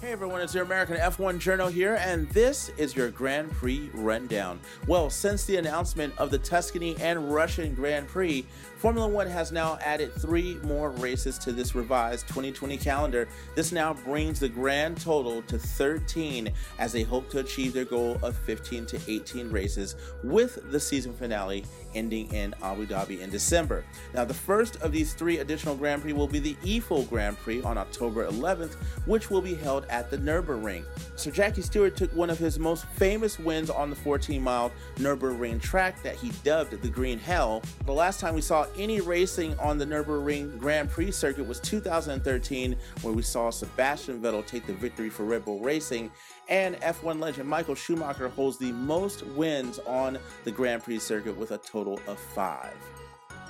Hey everyone, it's your American F1 Journal here, and this is your Grand Prix rundown. Well, since the announcement of the Tuscany and Russian Grand Prix, Formula One has now added three more races to this revised 2020 calendar. This now brings the grand total to 13 as they hope to achieve their goal of 15 to 18 races, with the season finale ending in Abu Dhabi in December. Now, the first of these three additional Grand Prix will be the Eifel Grand Prix on October 11th, which will be held at the Nürburgring. So Jackie Stewart took one of his most famous wins on the 14 mile Nürburgring track that he dubbed the Green Hell. The last time we saw any racing on the Nürburgring Grand Prix circuit was 2013, where we saw Sebastian Vettel take the victory for Red Bull Racing. And F1 legend Michael Schumacher holds the most wins on the Grand Prix circuit with a total of five.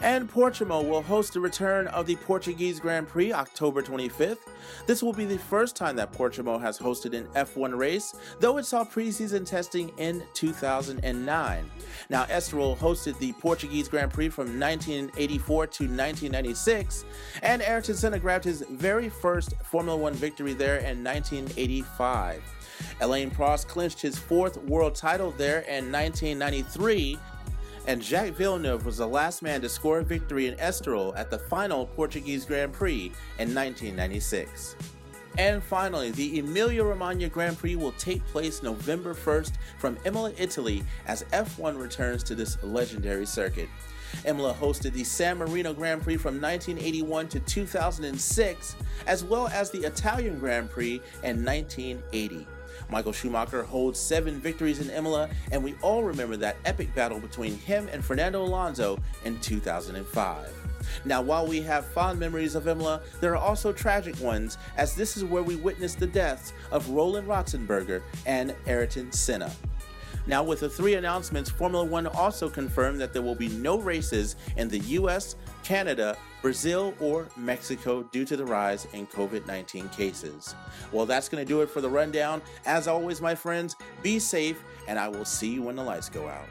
And Portimao will host the return of the Portuguese Grand Prix October 25th. This will be the first time that Portimao has hosted an F1 race, though it saw preseason testing in 2009. Now, Estoril hosted the Portuguese Grand Prix from 1984 to 1996, and Ayrton Senna grabbed his very first Formula One victory there in 1985. Alain Prost clinched his fourth world title there in 1993 and Jacques Villeneuve was the last man to score a victory in Estoril at the final Portuguese Grand Prix in 1996. And finally, the Emilia Romagna Grand Prix will take place November 1st from Imola, Italy, as F1 returns to this legendary circuit. Imola hosted the San Marino Grand Prix from 1981 to 2006, as well as the Italian Grand Prix in 1980. Michael Schumacher holds seven victories in Imola, and we all remember that epic battle between him and Fernando Alonso in 2005. Now, while we have fond memories of Imola, there are also tragic ones, as this is where we witnessed the deaths of Roland Ratzenberger and Ayrton Senna. Now, with the three announcements, Formula One also confirmed that there will be no races in the US, Canada, Brazil, or Mexico due to the rise in COVID 19 cases. Well, that's going to do it for the rundown. As always, my friends, be safe, and I will see you when the lights go out.